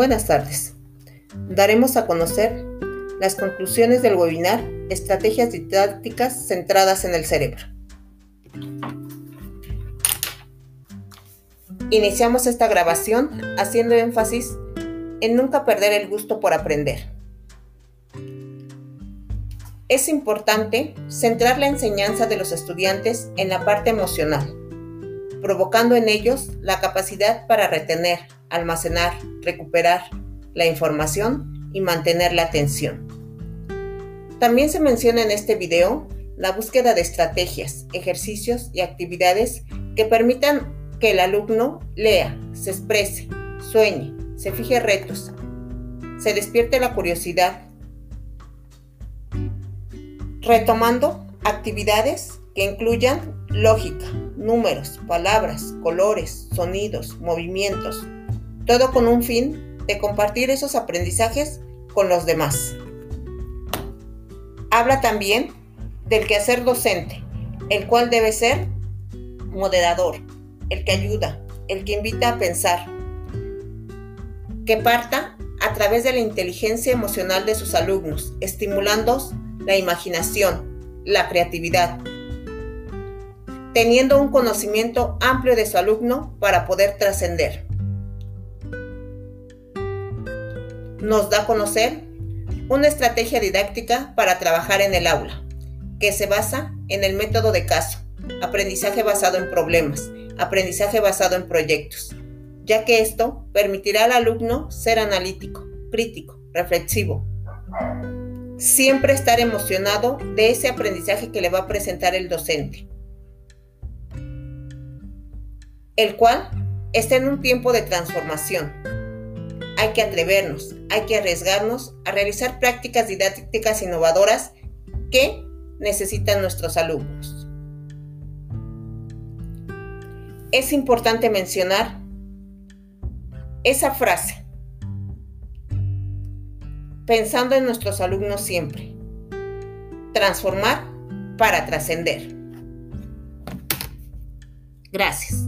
Buenas tardes. Daremos a conocer las conclusiones del webinar Estrategias didácticas centradas en el cerebro. Iniciamos esta grabación haciendo énfasis en nunca perder el gusto por aprender. Es importante centrar la enseñanza de los estudiantes en la parte emocional, provocando en ellos la capacidad para retener, almacenar, recuperar la información y mantener la atención. También se menciona en este video la búsqueda de estrategias, ejercicios y actividades que permitan que el alumno lea, se exprese, sueñe, se fije retos, se despierte la curiosidad, retomando actividades que incluyan lógica, números, palabras, colores, sonidos, movimientos, todo con un fin de compartir esos aprendizajes con los demás. Habla también del quehacer docente, el cual debe ser moderador, el que ayuda, el que invita a pensar, que parta a través de la inteligencia emocional de sus alumnos, estimulando la imaginación, la creatividad, teniendo un conocimiento amplio de su alumno para poder trascender. Nos da a conocer una estrategia didáctica para trabajar en el aula, que se basa en el método de caso, aprendizaje basado en problemas, aprendizaje basado en proyectos, ya que esto permitirá al alumno ser analítico, crítico, reflexivo, siempre estar emocionado de ese aprendizaje que le va a presentar el docente, el cual está en un tiempo de transformación, hay que atrevernos, hay que arriesgarnos a realizar prácticas didácticas innovadoras que necesitan nuestros alumnos. Es importante mencionar esa frase, pensando en nuestros alumnos siempre, transformar para trascender. Gracias.